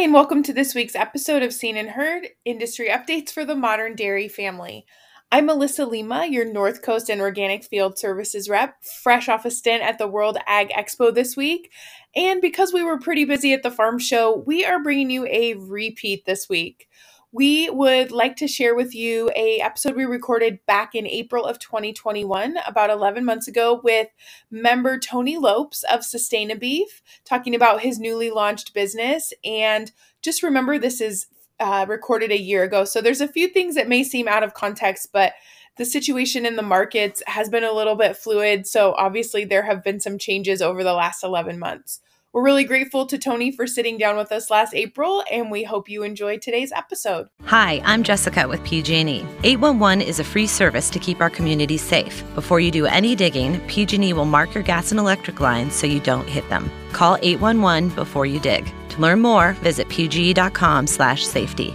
and welcome to this week's episode of Seen and Heard Industry Updates for the Modern Dairy Family. I'm Melissa Lema, your North Coast and Organic Field Services rep, fresh off a stint at the World Ag Expo this week. And because we were pretty busy at the farm show, we are bringing you a repeat this week we would like to share with you a episode we recorded back in April of 2021, about 11 months ago, with member Tony Lopes of Sustaina Beef, talking about his newly launched business. And just remember, this is uh, recorded a year ago, so there's a few things that may seem out of context, but the situation in the markets has been a little bit fluid. So obviously, there have been some changes over the last 11 months. We're really grateful to Tony for sitting down with us last April, and we hope you enjoyed today's episode. Hi, I'm Jessica with PG&E. 811 is a free service to keep our communities safe. Before you do any digging, PG&E will mark your gas and electric lines so you don't hit them. Call 811 before you dig. To learn more, visit pge.com/safety.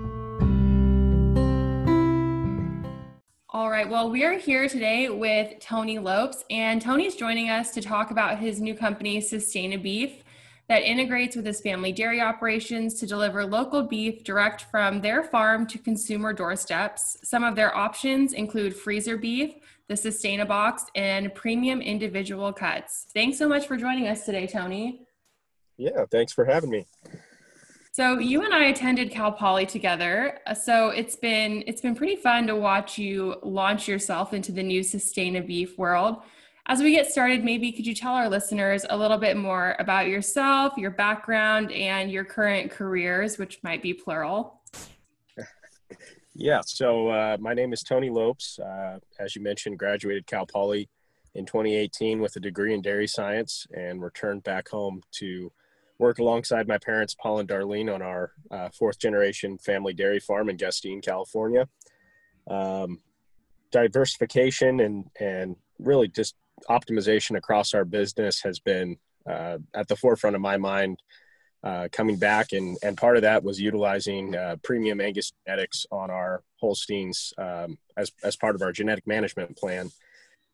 Right. Well, we are here today with Tony Lopes, and Tony's joining us to talk about his new company, Sustaina Beef, that integrates with his family dairy operations to deliver local beef direct from their farm to consumer doorsteps. Some of their options include freezer beef, the Sustaina box, and premium individual cuts. Thanks so much for joining us today, Tony. Yeah, thanks for having me. So you and I attended Cal Poly together. Uh, so it's been it's been pretty fun to watch you launch yourself into the new Sustaina Beef world. As we get started, maybe could you tell our listeners a little bit more about yourself, your background, and your current careers, which might be plural? Yeah, so uh, my name is Tony Lopes. Uh, as you mentioned, graduated Cal Poly in 2018 with a degree in dairy science and returned back home to work alongside my parents, Paul and Darlene, on our uh, fourth generation family dairy farm in Gustine, California. Um, diversification and, and really just optimization across our business has been uh, at the forefront of my mind uh, coming back. And, and part of that was utilizing uh, premium Angus genetics on our Holsteins um, as, as part of our genetic management plan.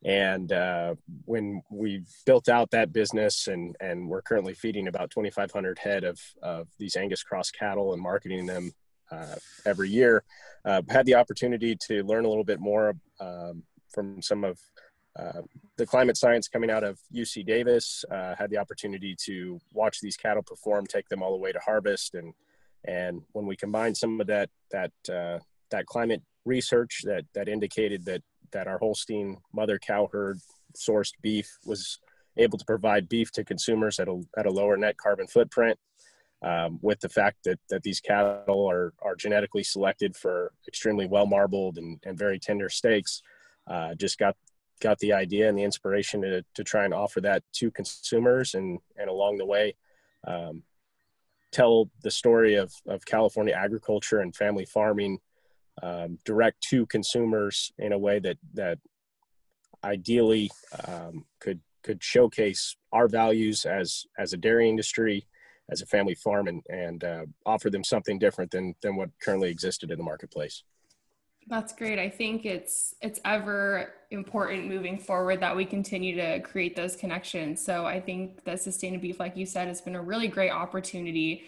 And uh, when we built out that business, and and we're currently feeding about 2,500 head of of these Angus cross cattle and marketing them uh, every year, uh, had the opportunity to learn a little bit more um, from some of uh, the climate science coming out of UC Davis. Uh, had the opportunity to watch these cattle perform, take them all the way to harvest, and and when we combined some of that that uh, that climate research that that indicated that that our Holstein mother cow herd sourced beef was able to provide beef to consumers at a, at a lower net carbon footprint. Um, with the fact that, that these cattle are, are genetically selected for extremely well marbled and, and very tender steaks, uh, just got got the idea and the inspiration to, to try and offer that to consumers and, and along the way um, tell the story of, of California agriculture and family farming um, direct to consumers in a way that that ideally um, could could showcase our values as as a dairy industry, as a family farm, and and uh, offer them something different than than what currently existed in the marketplace. That's great. I think it's it's ever important moving forward that we continue to create those connections. So I think that Sustaina Beef, like you said, has been a really great opportunity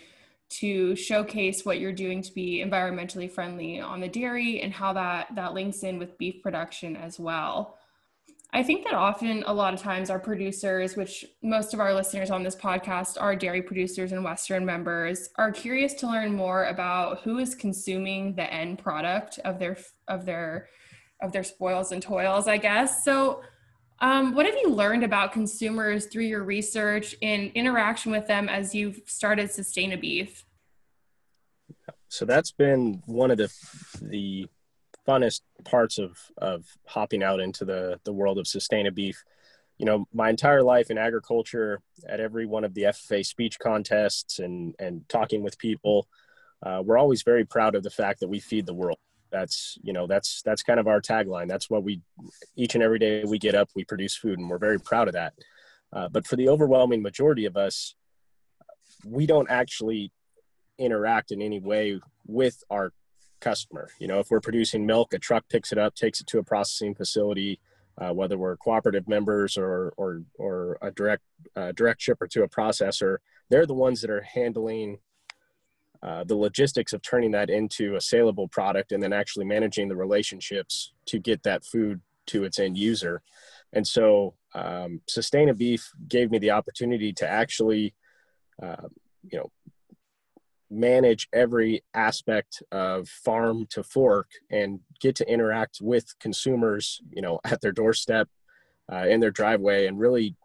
to showcase what you're doing to be environmentally friendly on the dairy and how that that links in with beef production as well. I think that often a lot of times our producers, which most of our listeners on this podcast are dairy producers and Western members, are curious to learn more about who is consuming the end product of their of their of their spoils and toils, I guess. So um, what have you learned about consumers through your research and interaction with them as you've started Sustaina Beef? So that's been one of the the funnest parts of of hopping out into the the world of Sustaina Beef. you know, my entire life in agriculture, at every one of the FFA speech contests and and talking with people, uh, we're always very proud of the fact that we feed the world. That's you know that's that's kind of our tagline. That's what we each and every day we get up, we produce food, and we're very proud of that. Uh, but for the overwhelming majority of us, we don't actually interact in any way with our customer. You know, if we're producing milk, a truck picks it up, takes it to a processing facility uh, whether we're cooperative members or or or a direct uh, direct shipper to a processor, they're the ones that are handling uh, the logistics of turning that into a saleable product and then actually managing the relationships to get that food to its end user. And so, um, Sustaina Beef gave me the opportunity to actually, uh, you know, manage every aspect of farm to fork and get to interact with consumers you know at their doorstep uh, in their driveway and really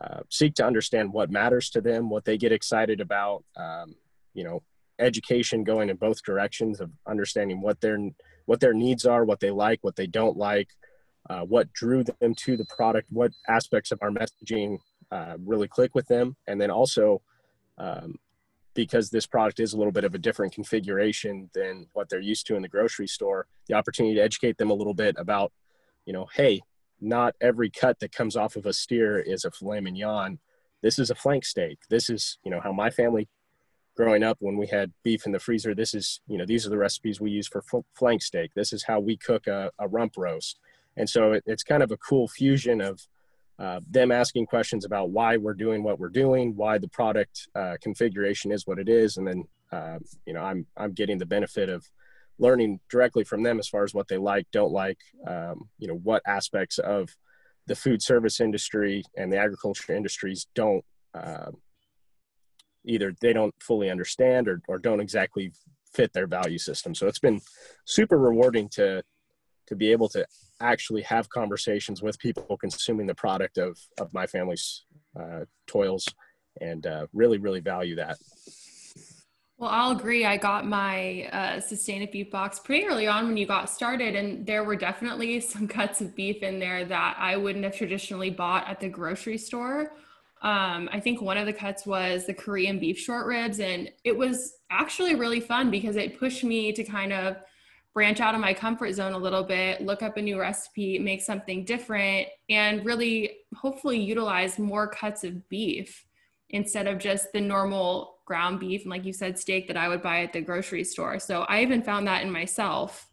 uh, seek to understand what matters to them what they get excited about um, you know education going in both directions of understanding what their what their needs are what they like what they don't like uh, what drew them to the product what aspects of our messaging uh, really click with them. And then also um, because this product is a little bit of a different configuration than what they're used to in the grocery store the opportunity to educate them a little bit about you know hey not every cut that comes off of a steer is a filet mignon. This is a flank steak. This is you know how my family growing up when we had beef in the freezer this is you know these are the recipes we use for flank steak. This is how we cook a, a rump roast. And so it, it's kind of a cool fusion of uh, them asking questions about why we're doing what we're doing, why the product uh, configuration is what it is, and then uh, you know I'm I'm getting the benefit of learning directly from them as far as what they like, don't like, um, you know what aspects of the food service industry and the agriculture industries don't um, either they don't fully understand or, or don't exactly fit their value system. So it's been super rewarding to to be able to actually have conversations with people consuming the product of of my family's uh, toils and uh, really really value that. Well i'll agree. I got my uh, Sustaina beef box pretty early on when you got started and there were definitely some cuts of beef in there that i wouldn't have traditionally bought at the grocery store um, I think one of the cuts was the Korean beef short ribs, and it was actually really fun because it pushed me to kind of branch out of my comfort zone a little bit, look up a new recipe, make something different, and really hopefully utilize more cuts of beef instead of just the normal ground beef and, like you said, steak that I would buy at the grocery store. So I even found that in myself.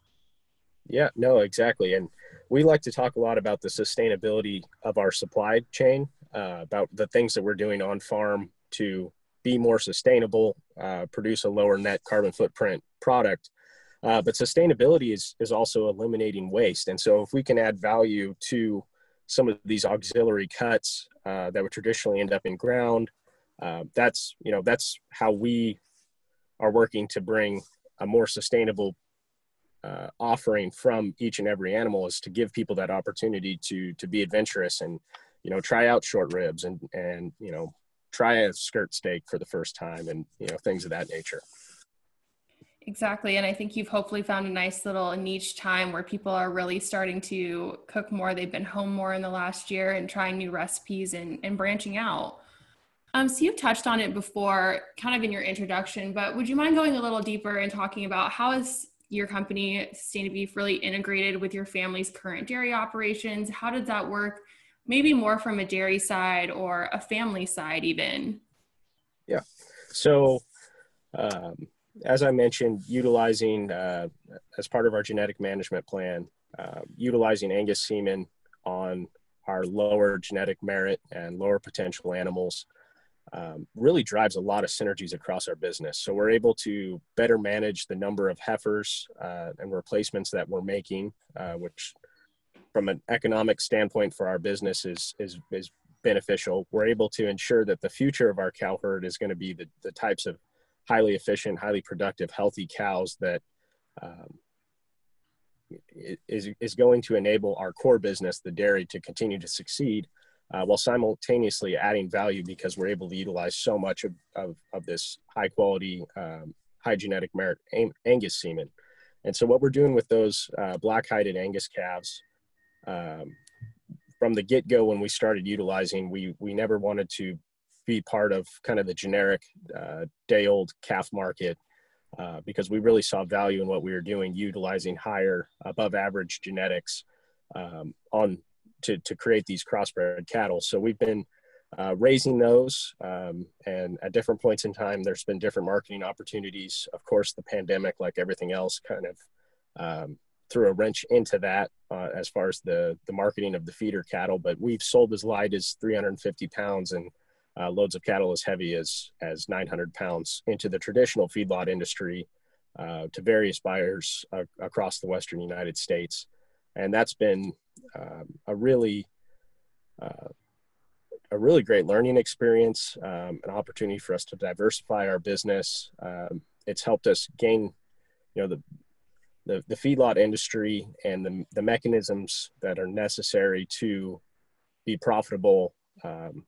Yeah, no, exactly. And we like to talk a lot about the sustainability of our supply chain, uh, about the things that we're doing on farm to be more sustainable, uh, produce a lower net carbon footprint product uh, but sustainability is, is also eliminating waste. And so if we can add value to some of these auxiliary cuts uh, that would traditionally end up in ground, uh, that's, you know, that's how we are working to bring a more sustainable uh, offering from each and every animal is to give people that opportunity to, to be adventurous and, you know, try out short ribs and, and, you know, try a skirt steak for the first time and, you know, things of that nature. Exactly. And I think you've hopefully found a nice little niche time where people are really starting to cook more. They've been home more in the last year and trying new recipes and, and branching out. Um, so you've touched on it before, kind of in your introduction, but would you mind going a little deeper and talking about how is your company, Sustaina Beef, really integrated with your family's current dairy operations? How did that work? Maybe more from a dairy side or a family side, even. Yeah. So, um, as I mentioned, utilizing uh, as part of our genetic management plan, uh, utilizing Angus semen on our lower genetic merit and lower potential animals um, really drives a lot of synergies across our business. So we're able to better manage the number of heifers uh, and replacements that we're making, uh, which from an economic standpoint for our business is, is, is beneficial. We're able to ensure that the future of our cow herd is going to be the, the types of highly efficient, highly productive, healthy cows that um, is, is going to enable our core business, the dairy, to continue to succeed uh, while simultaneously adding value because we're able to utilize so much of, of, of this high quality, um, high genetic merit Angus semen. And so what we're doing with those uh, black hided Angus calves, um, from the get go when we started utilizing, we we never wanted to be part of kind of the generic uh, day old calf market uh, because we really saw value in what we were doing, utilizing higher, above average genetics um, on to, to create these crossbred cattle. So we've been uh, raising those, um, and at different points in time, there's been different marketing opportunities. Of course, the pandemic, like everything else, kind of um, threw a wrench into that uh, as far as the the marketing of the feeder cattle. But we've sold as light as 350 pounds and uh, loads of cattle as heavy as as 900 pounds into the traditional feedlot industry uh, to various buyers across the western United States, and that's been um, a really uh, a really great learning experience, um, an opportunity for us to diversify our business. Um, it's helped us gain, you know, the the, the feedlot industry and the, the mechanisms that are necessary to be profitable um,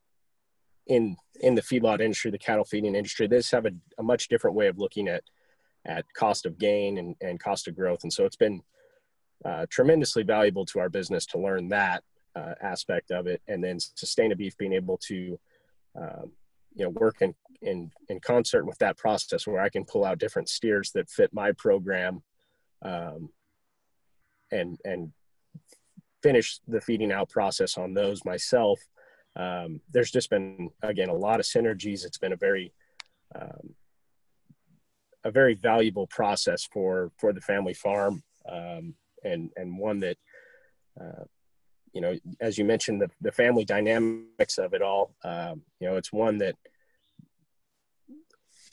in in the feedlot industry, the cattle feeding industry, they just have a, a, much different way of looking at at cost of gain and, and cost of growth. And so it's been uh, tremendously valuable to our business to learn that uh, aspect of it. And then Sustaina Beef being able to, um, you know, work in, in, in concert with that process where I can pull out different steers that fit my program um, and, and finish the feeding out process on those myself um, there's just been again a lot of synergies. It's been a very um, a very valuable process for for the family farm um, and and one that uh, you know as you mentioned the, the family dynamics of it all um, you know it's one that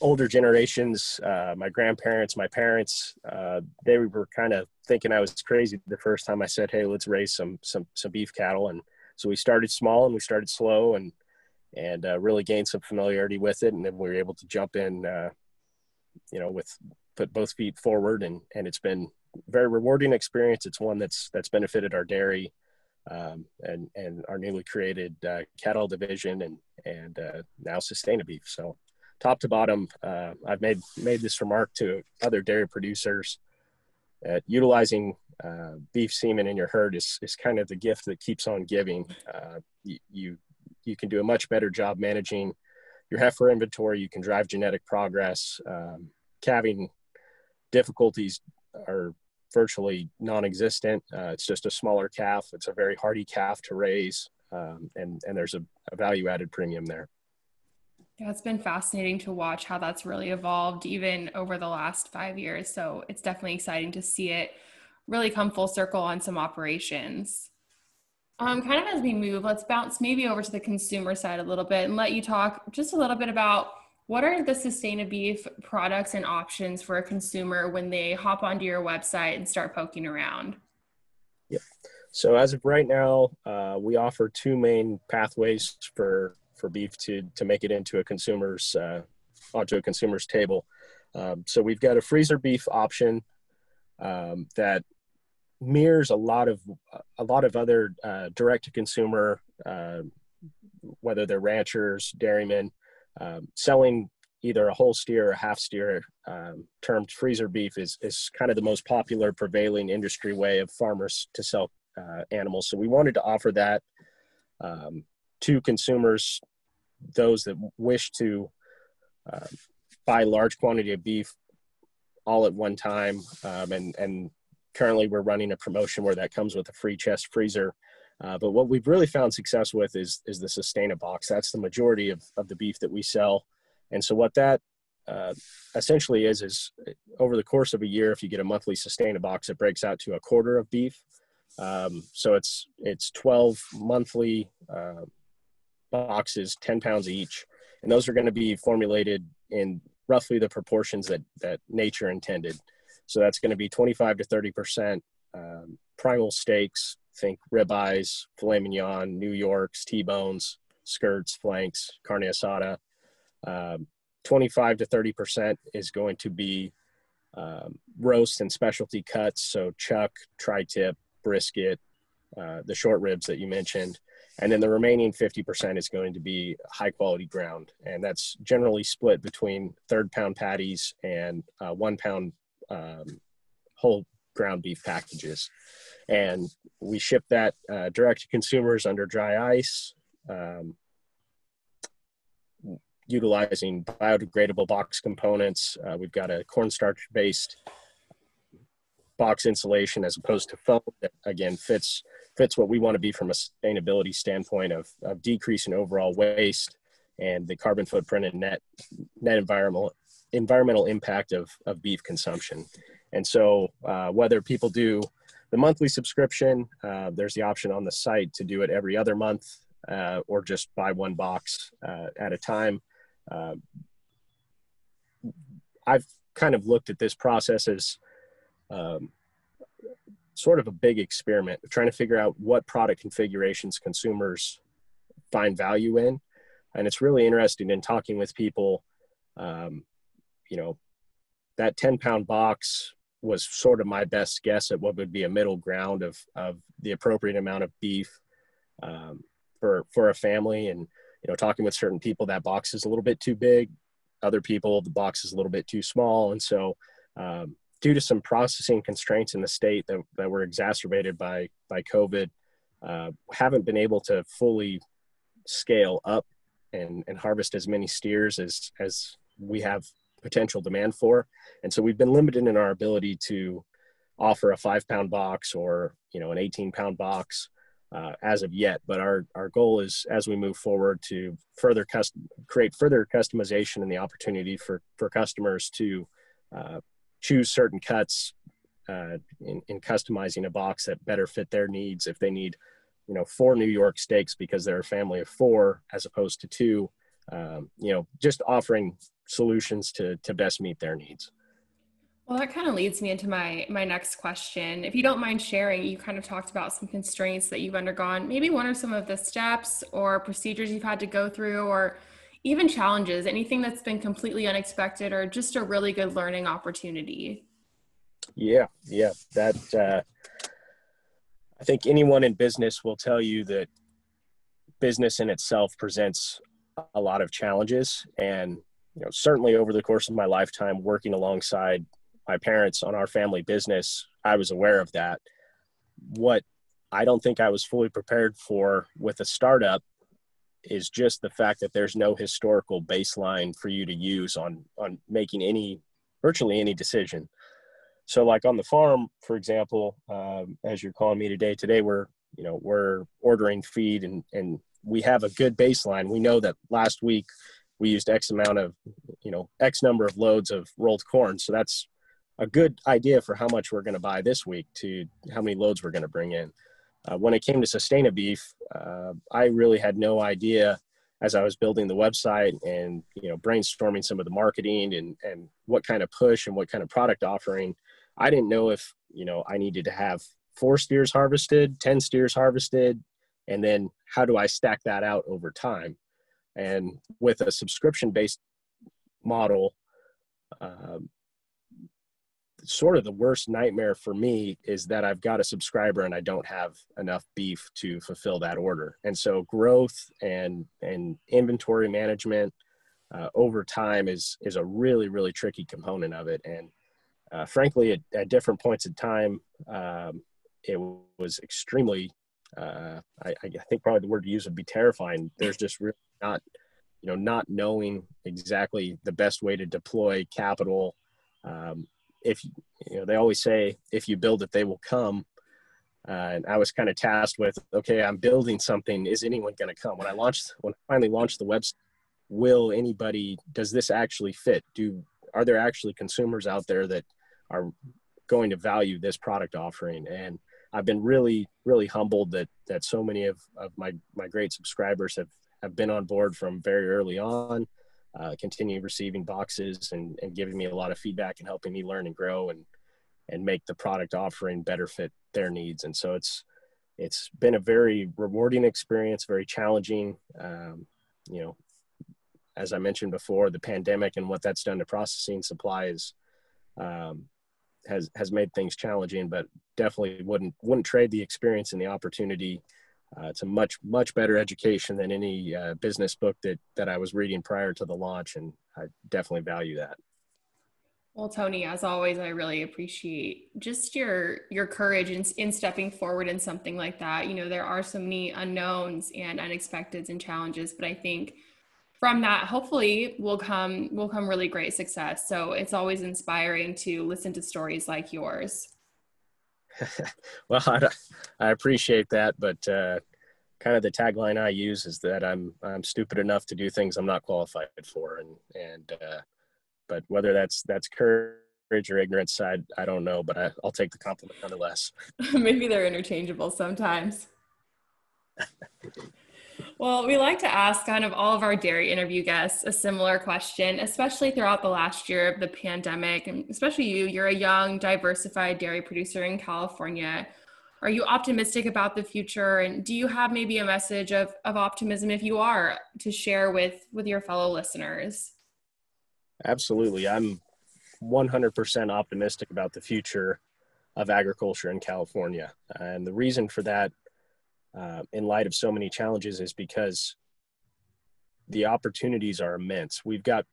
older generations uh, my grandparents my parents uh, they were kind of thinking i was crazy the first time i said hey let's raise some some some beef cattle and so we started small and we started slow and and uh, really gained some familiarity with it, and then we were able to jump in, uh, you know, with put both feet forward, and and it's been very rewarding experience. It's one that's that's benefited our dairy. Um, and and our newly created uh, cattle division and and uh, now Sustaina Beef. So top to bottom, uh, I've made made this remark to other dairy producers that utilizing uh, beef semen in your herd is, is kind of the gift that keeps on giving. Uh, you, you, can do a much better job managing your heifer inventory. You can drive genetic progress. Um, calving difficulties are virtually non-existent. Uh, it's just a smaller calf. It's a very hardy calf to raise, um, and and there's a, a value-added premium there. Yeah, it's been fascinating to watch how that's really evolved even over the last five years. So it's definitely exciting to see it really come full circle on some operations. Um, kind of as we move, let's bounce maybe over to the consumer side a little bit and let you talk just a little bit about what are the Sustaina Beef products and options for a consumer when they hop onto your website and start poking around? Yep. So as of right now, uh, we offer two main pathways for for beef to to make it into a consumer's uh, onto a consumer's table. Um, so we've got a freezer beef option um, that mirrors a lot of a lot of other uh, direct to consumer, uh, whether they're ranchers, dairymen, um, selling either a whole steer or a half steer. Um, termed freezer beef is is kind of the most popular prevailing industry way of farmers to sell uh, animals. So we wanted to offer that um, to consumers, those that wish to uh, buy large quantity of beef all at one time. Um, and, and currently we're running a promotion where that comes with a free chest freezer. Uh, but what we've really found success with is, is the Sustaina box. That's the majority of, of the beef that we sell. And so what that uh, essentially is, is over the course of a year, if you get a monthly Sustaina box, it breaks out to a quarter of beef. Um, so it's, it's 12 monthly uh, boxes, 10 pounds each. And those are going to be formulated in roughly the proportions that that nature intended. So that's going to be 25 to 30 percent um, primal steaks. Think ribeyes, filet mignon, New Yorks, T-bones, skirts, flanks, carne asada. Um, 25 to 30 percent is going to be um, roast and specialty cuts. So chuck, tri-tip, brisket, uh, the short ribs that you mentioned, and then the remaining 50% is going to be high quality ground and that's generally split between third pound patties and uh, one pound um, whole ground beef packages. And we ship that uh, direct to consumers under dry ice, um, utilizing biodegradable box components. Uh, we've got a cornstarch based box insulation as opposed to foam that again fits fits what we want to be from a sustainability standpoint of, of decreasing overall waste and the carbon footprint and net net environmental environmental impact of, of beef consumption. And so uh, whether people do the monthly subscription, uh, there's the option on the site to do it every other month uh, or just buy one box uh, at a time. Uh, I've kind of looked at this process as um, sort of a big experiment, trying to figure out what product configurations consumers find value in. And it's really interesting in talking with people. Um, you know, that 10 pound box was sort of my best guess at what would be a middle ground of, of the appropriate amount of beef um, for, for a family. And, you know, talking with certain people, that box is a little bit too big. Other people, the box is a little bit too small. And so, um, due to some processing constraints in the state that, that were exacerbated by, by COVID, uh, haven't been able to fully scale up and, and harvest as many steers as, as we have potential demand for. And so we've been limited in our ability to offer a five pound box or, you know, an 18 pound box uh, as of yet. But our, our goal is as we move forward to further custom, create further customization and the opportunity for, for customers to uh, choose certain cuts uh, in, in customizing a box that better fit their needs. If they need, you know, four New York steaks because they're a family of four as opposed to two, um, you know, just offering solutions to to best meet their needs. Well, that kind of leads me into my my next question. If you don't mind sharing, you kind of talked about some constraints that you've undergone. Maybe what are some of the steps or procedures you've had to go through or even challenges, anything that's been completely unexpected or just a really good learning opportunity? Yeah, yeah, that uh I think anyone in business will tell you that business in itself presents a lot of challenges and you know certainly over the course of my lifetime working alongside my parents on our family business i was aware of that what i don't think i was fully prepared for with a startup is just the fact that there's no historical baseline for you to use on on making any virtually any decision. So like on the farm for example um, as you're calling me today today we're you know we're ordering feed and and we have a good baseline. We know that last week we used x amount of you know x number of loads of rolled corn. So that's a good idea for how much we're going to buy this week to how many loads we're going to bring in uh, when it came to Sustaina beef uh, i really had no idea as i was building the website and you know brainstorming some of the marketing and and what kind of push and what kind of product offering i didn't know if you know i needed to have four steers harvested 10 steers harvested and then how do i stack that out over time? And with a subscription based model, um, sort of the worst nightmare for me is that I've got a subscriber and I don't have enough beef to fulfill that order. And so growth and and inventory management uh, over time is is a really really tricky component of it. And uh, frankly, at, at, different points in time, um, it was extremely. Uh, I, I, think probably the word to use would be terrifying. There's just really not you know not knowing exactly the best way to deploy capital um, if you know they always say if you build it they will come. Uh, and i was kind of tasked with okay i'm building something. Is anyone going to come? When i launched when i finally launched the website will anybody does this actually fit? Do are there actually consumers out there that are going to value this product offering? And i've been really really humbled that that so many of, of my my great subscribers have have been on board from very early on, uh, continue receiving boxes and, and giving me a lot of feedback and helping me learn and grow and and make the product offering better fit their needs. And so it's it's been a very rewarding experience, very challenging. Um, you know, as I mentioned before, the pandemic and what that's done to processing supplies um, has has made things challenging, but definitely wouldn't wouldn't trade the experience and the opportunity uh, it's a much much better education than any uh, business book that that I was reading prior to the launch, and I definitely value that. Well, Tony, as always, I really appreciate just your your courage in, in stepping forward in something like that. You know, there are so many unknowns and unexpecteds and challenges, but I think from that, hopefully, will come will come really great success. So it's always inspiring to listen to stories like yours. well, I, I, appreciate that, but uh, kind of the tagline I use is that I'm I'm stupid enough to do things I'm not qualified for, and and uh, but whether that's that's courage or ignorance, I I don't know, but I, I'll take the compliment nonetheless. Maybe they're interchangeable sometimes. well, we like to ask kind of all of our dairy interview guests a similar question, especially throughout the last year of the pandemic, and especially you. You're a young, diversified dairy producer in California. Are you optimistic about the future? And do you have maybe a message of, of optimism, if you are, to share with with your fellow listeners? Absolutely. I'm 100% optimistic about the future of agriculture in California. And the reason for that, uh, in light of so many challenges, is because the opportunities are immense. We've got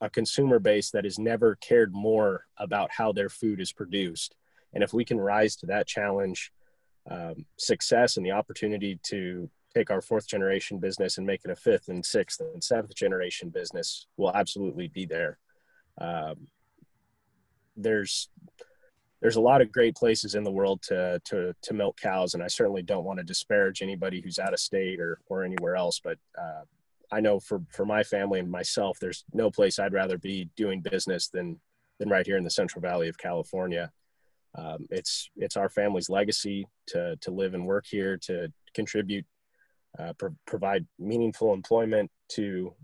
a consumer base that has never cared more about how their food is produced. And if we can rise to that challenge, um, success and the opportunity to take our fourth generation business and make it a fifth and sixth and seventh generation business will absolutely be there. Um, there's there's a lot of great places in the world to to to milk cows, and I certainly don't want to disparage anybody who's out of state or or anywhere else. But uh, I know for for my family and myself, there's no place I'd rather be doing business than than right here in the Central Valley of California. Um, it's it's our family's legacy to to live and work here, to contribute uh, pro- provide meaningful employment to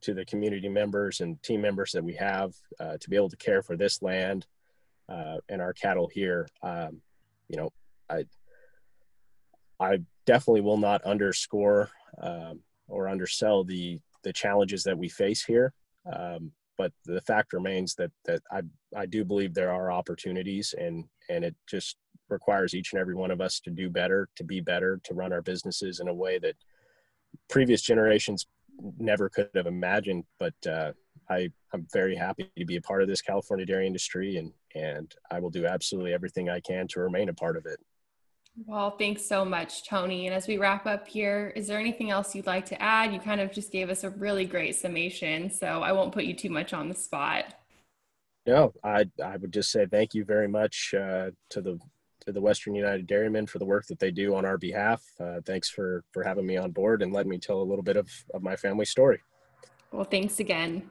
to the community members and team members that we have uh, to be able to care for this land uh, and our cattle here. Um, you know, I I definitely will not underscore um, or undersell the the challenges that we face here. Um, but the fact remains that that I I do believe there are opportunities and and it just requires each and every one of us to do better, to be better, to run our businesses in a way that previous generations never could have imagined. But uh, I, I'm very happy to be a part of this California dairy industry, and and I will do absolutely everything I can to remain a part of it. Well, thanks so much, Tony. And as we wrap up here, is there anything else you'd like to add? You kind of just gave us a really great summation, so I won't put you too much on the spot. No, I I would just say thank you very much uh, to the to the Western United Dairymen for the work that they do on our behalf. Uh, thanks for for having me on board and letting me tell a little bit of, of my family story. Well, thanks again.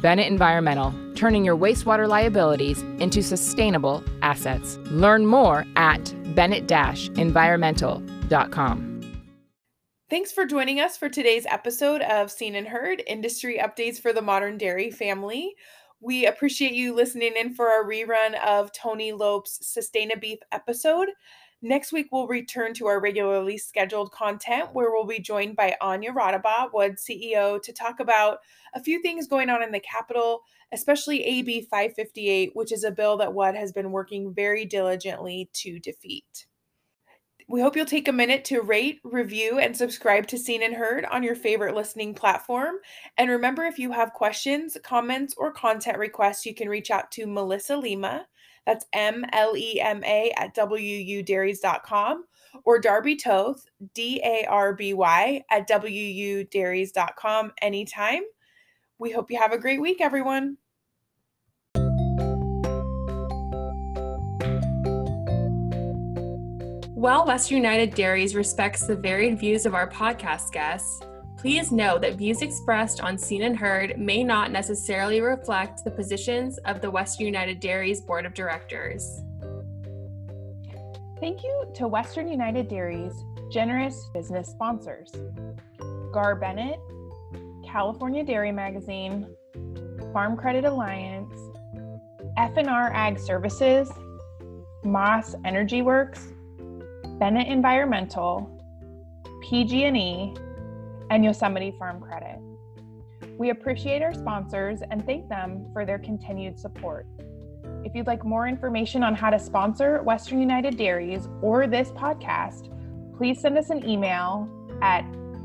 Bennett Environmental, turning your wastewater liabilities into sustainable assets. Learn more at bennett-environmental.com. Thanks for joining us for today's episode of Seen and Heard Industry Updates for the Modern Dairy Family. We appreciate you listening in for our rerun of Tony Lopes' Sustaina Beef episode. Next week, we'll return to our regularly scheduled content where we'll be joined by Anja Raudabaugh, WUD CEO, to talk about a few things going on in the Capitol, especially AB 558, which is a bill that WUD has been working very diligently to defeat. We hope you'll take a minute to rate, review, and subscribe to Seen and Heard on your favorite listening platform. And remember, if you have questions, comments, or content requests, you can reach out to Melissa Lema that's M L E M A at WUDairies.com or Darby Toth, D A R B Y, at WUDairies.com anytime. We hope you have a great week, everyone. While Western United Dairies respects the varied views of our podcast guests, Please know that views expressed on Seen and Heard may not necessarily reflect the positions of the Western United Dairies Board of Directors. Thank you to Western United Dairies' generous business sponsors Gar Bennett, California Dairy Magazine, Farm Credit Alliance, F&R Ag Services, Moss Energy Works, Bennett Environmental, PG&E, and Yosemite Farm Credit. We appreciate our sponsors and thank them for their continued support. If you'd like more information on how to sponsor Western United Dairies or this podcast, please send us an email at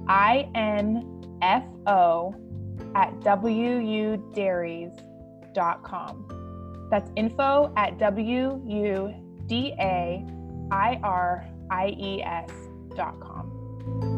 info at wudairies.com. That's info at w-u-d-a-i-r-i-e-s dot com.